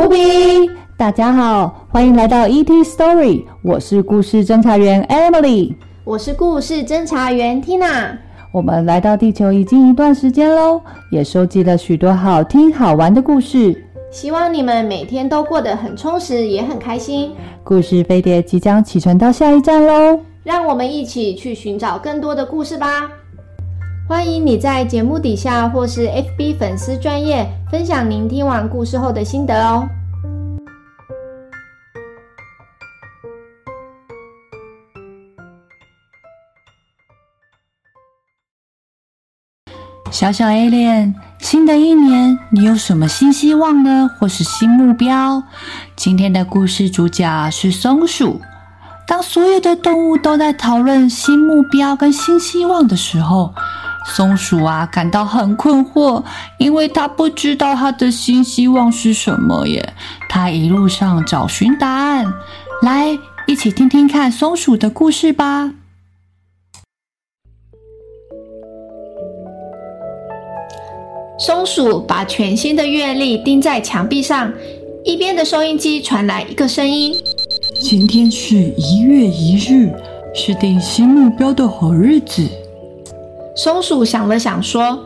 无比，大家好，欢迎来到 ET Story，我是故事侦查员 Emily，我是故事侦查员 Tina。我们来到地球已经一段时间喽，也收集了许多好听好玩的故事，希望你们每天都过得很充实，也很开心。故事飞碟即将启程到下一站喽，让我们一起去寻找更多的故事吧。欢迎你在节目底下或是 FB 粉丝专页分享您听完故事后的心得哦。小小 A 恋新的一年你有什么新希望呢？或是新目标？今天的故事主角是松鼠。当所有的动物都在讨论新目标跟新希望的时候，松鼠啊，感到很困惑，因为它不知道它的新希望是什么耶。它一路上找寻答案，来，一起听听看松鼠的故事吧。松鼠把全新的月历钉在墙壁上，一边的收音机传来一个声音：“今天是一月一日，是定新目标的好日子。”松鼠想了想，说：“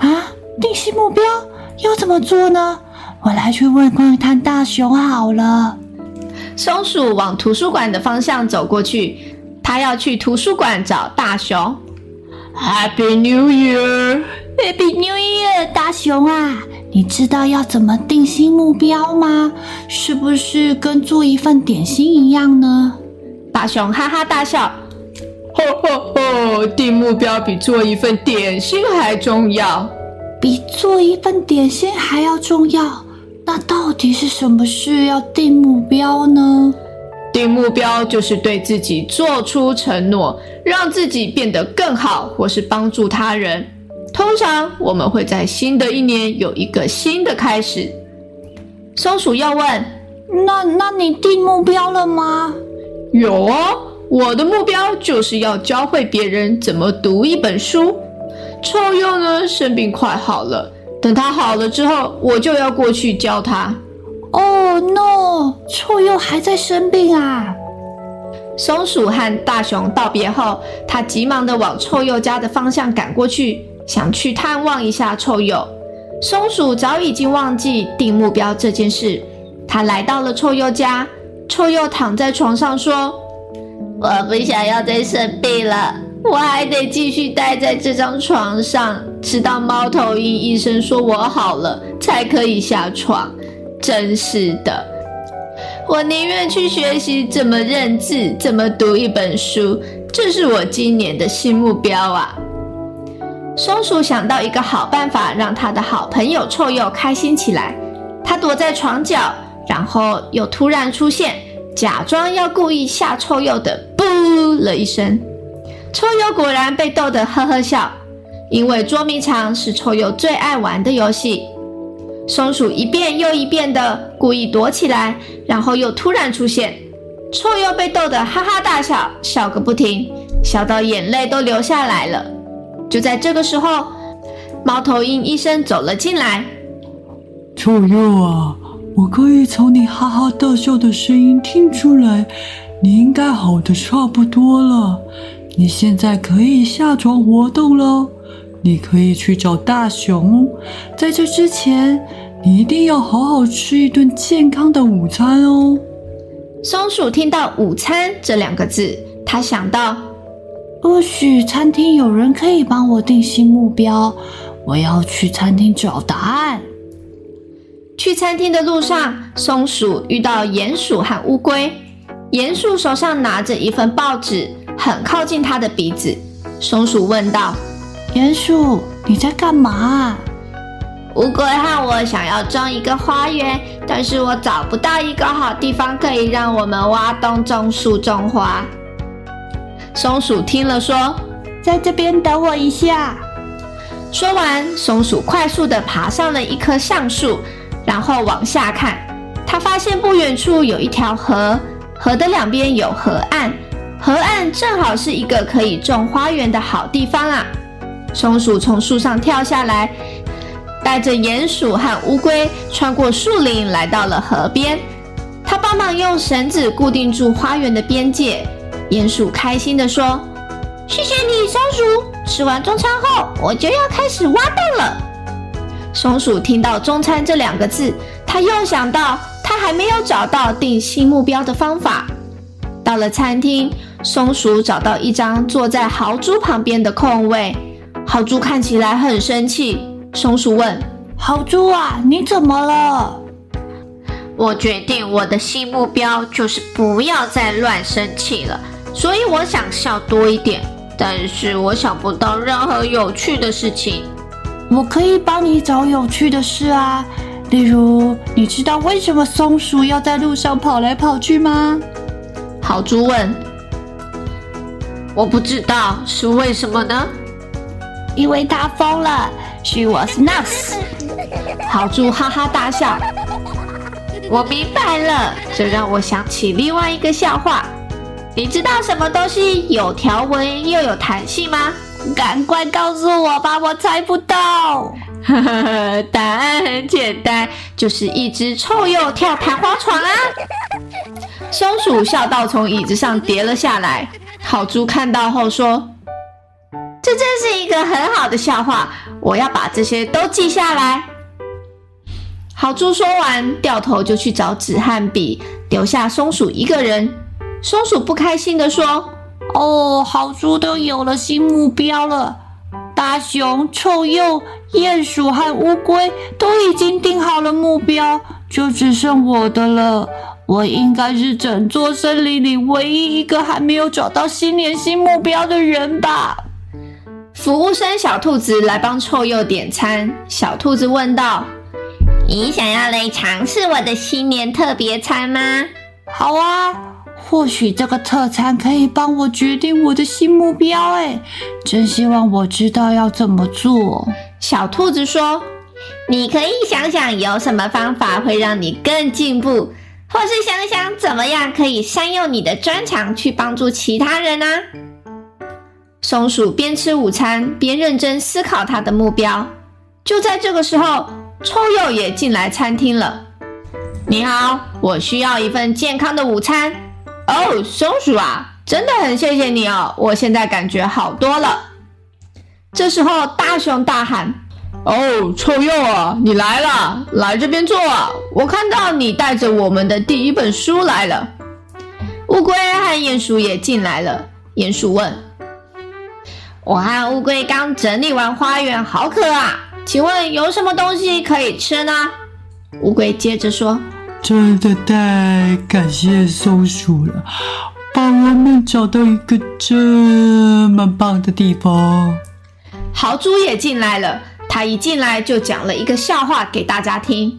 啊，定新目标要怎么做呢？我来去问问看大熊好了。”松鼠往图书馆的方向走过去，它要去图书馆找大熊。Happy New Year，Happy New Year，大熊啊，你知道要怎么定新目标吗？是不是跟做一份点心一样呢？大熊哈哈大笑。吼吼吼！定目标比做一份点心还重要，比做一份点心还要重要。那到底是什么事要定目标呢？定目标就是对自己做出承诺，让自己变得更好，或是帮助他人。通常我们会在新的一年有一个新的开始。松鼠要问：“那那你定目标了吗？”有哦。我的目标就是要教会别人怎么读一本书。臭鼬呢，生病快好了，等他好了之后，我就要过去教他。Oh no！臭鼬还在生病啊！松鼠和大熊道别后，他急忙地往臭鼬家的方向赶过去，想去探望一下臭鼬。松鼠早已经忘记定目标这件事。他来到了臭鼬家，臭鼬躺在床上说。我不想要再生病了，我还得继续待在这张床上，直到猫头鹰医生说我好了才可以下床。真是的，我宁愿去学习怎么认字，怎么读一本书，这是我今年的新目标啊！松鼠想到一个好办法，让他的好朋友臭鼬开心起来。他躲在床角，然后又突然出现，假装要故意吓臭鼬的。噗了一声，臭鼬果然被逗得呵呵笑，因为捉迷藏是臭鼬最爱玩的游戏。松鼠一遍又一遍的故意躲起来，然后又突然出现，臭鼬被逗得哈哈大笑，笑个不停，笑到眼泪都流下来了。就在这个时候，猫头鹰医生走了进来。臭鼬啊，我可以从你哈哈大笑的声音听出来。你应该好的差不多了，你现在可以下床活动了。你可以去找大熊，在这之前，你一定要好好吃一顿健康的午餐哦。松鼠听到“午餐”这两个字，它想到，或许餐厅有人可以帮我定新目标，我要去餐厅找答案。去餐厅的路上，松鼠遇到鼹鼠和乌龟。鼹鼠手上拿着一份报纸，很靠近它的鼻子。松鼠问道：“鼹鼠，你在干嘛？”乌龟和我想要种一个花园，但是我找不到一个好地方可以让我们挖洞种树种花。松鼠听了说：“在这边等我一下。”说完，松鼠快速地爬上了一棵橡树，然后往下看，它发现不远处有一条河。河的两边有河岸，河岸正好是一个可以种花园的好地方啊！松鼠从树上跳下来，带着鼹鼠和乌龟穿过树林，来到了河边。他帮忙用绳子固定住花园的边界。鼹鼠开心地说：“谢谢你，松鼠。吃完中餐后，我就要开始挖洞了。”松鼠听到“中餐”这两个字，他又想到他还没有找到定新目标的方法。到了餐厅，松鼠找到一张坐在豪猪旁边的空位。豪猪看起来很生气。松鼠问：“豪猪啊，你怎么了？”我决定我的新目标就是不要再乱生气了，所以我想笑多一点。但是我想不到任何有趣的事情。我可以帮你找有趣的事啊，例如，你知道为什么松鼠要在路上跑来跑去吗？豪猪问。我不知道，是为什么呢？因为它疯了，She was nuts。豪猪哈哈大笑。我明白了，这让我想起另外一个笑话。你知道什么东西有条纹又有弹性吗？赶快告诉我吧，我猜不到。答案很简单，就是一只臭鼬跳弹簧床啊！松鼠笑到从椅子上跌了下来。好猪看到后说：“这真是一个很好的笑话，我要把这些都记下来。”好猪说完，掉头就去找纸和笔，留下松鼠一个人。松鼠不开心地说：“哦，豪猪都有了新目标了，大熊、臭鼬、鼹鼠和乌龟都已经定好了目标，就只剩我的了。我应该是整座森林里唯一一个还没有找到新年新目标的人吧？”服务生小兔子来帮臭鼬点餐。小兔子问道。你想要来尝试我的新年特别餐吗？好啊，或许这个特餐可以帮我决定我的新目标。哎，真希望我知道要怎么做。小兔子说：“你可以想想有什么方法会让你更进步，或是想想怎么样可以善用你的专长去帮助其他人呢、啊？”松鼠边吃午餐边认真思考它的目标。就在这个时候。臭鼬也进来餐厅了。你好，我需要一份健康的午餐。哦，松鼠啊，真的很谢谢你哦，我现在感觉好多了。这时候，大熊大喊：“哦，臭鼬啊，你来了，来这边坐！我看到你带着我们的第一本书来了。”乌龟和鼹鼠也进来了。鼹鼠问：“我和乌龟刚整理完花园，好渴啊！”请问有什么东西可以吃呢？乌龟接着说：“真的太感谢松鼠了，帮我们找到一个这么棒的地方。”豪猪也进来了，他一进来就讲了一个笑话给大家听。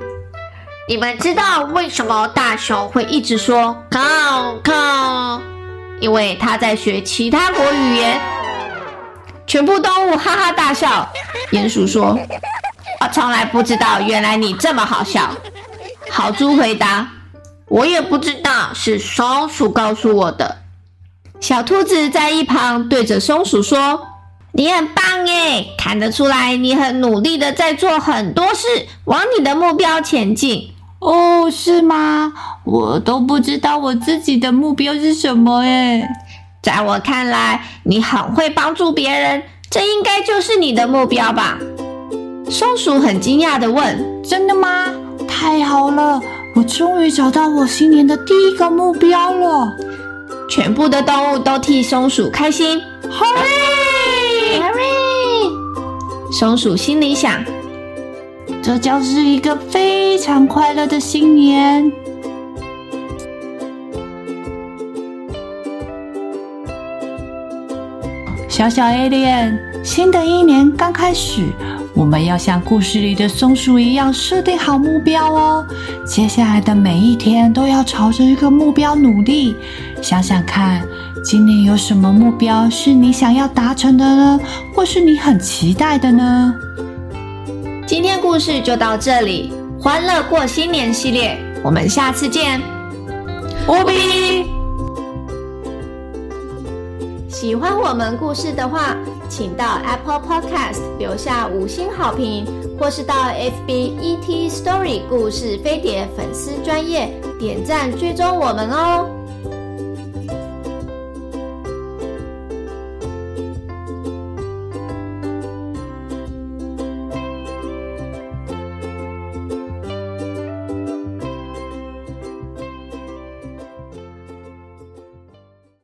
你们知道为什么大熊会一直说“靠靠”？因为他在学其他国语言。全部动物哈哈大笑。鼹鼠说：“我从来不知道，原来你这么好笑。”豪猪回答：“我也不知道，是松鼠告诉我的。”小兔子在一旁对着松鼠说：“你很棒耶，看得出来你很努力的在做很多事，往你的目标前进。”哦，是吗？我都不知道我自己的目标是什么耶。在我看来，你很会帮助别人，这应该就是你的目标吧？松鼠很惊讶的问：“真的吗？太好了，我终于找到我新年的第一个目标了！”全部的动物都替松鼠开心，Hooray！Hooray！松鼠心里想：“这将是一个非常快乐的新年。”小小 Alien，新的一年刚开始，我们要像故事里的松鼠一样设定好目标哦。接下来的每一天都要朝着一个目标努力。想想看，今年有什么目标是你想要达成的呢？或是你很期待的呢？今天故事就到这里，欢乐过新年系列，我们下次见。乌比。喜欢我们故事的话，请到 Apple Podcast 留下五星好评，或是到 FB ET Story 故事飞碟粉丝专页点赞追踪我们哦。